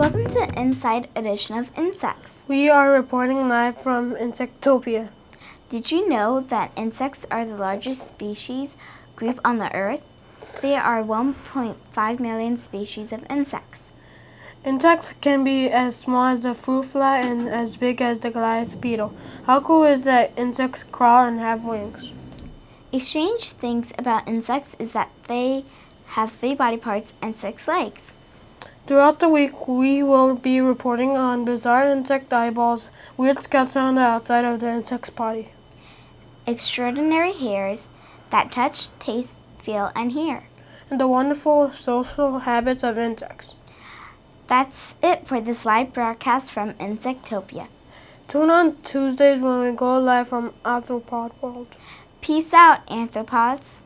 Welcome to the Inside Edition of Insects. We are reporting live from Insectopia. Did you know that insects are the largest species group on the earth? There are 1.5 million species of insects. Insects can be as small as the fruit fly and as big as the Goliath beetle. How cool is that insects crawl and have wings? A strange thing about insects is that they have three body parts and six legs. Throughout the week, we will be reporting on bizarre insect eyeballs, weird skeleton on the outside of the insect's body, extraordinary hairs that touch, taste, feel, and hear, and the wonderful social habits of insects. That's it for this live broadcast from Insectopia. Tune on Tuesdays when we go live from Arthropod World. Peace out, arthropods.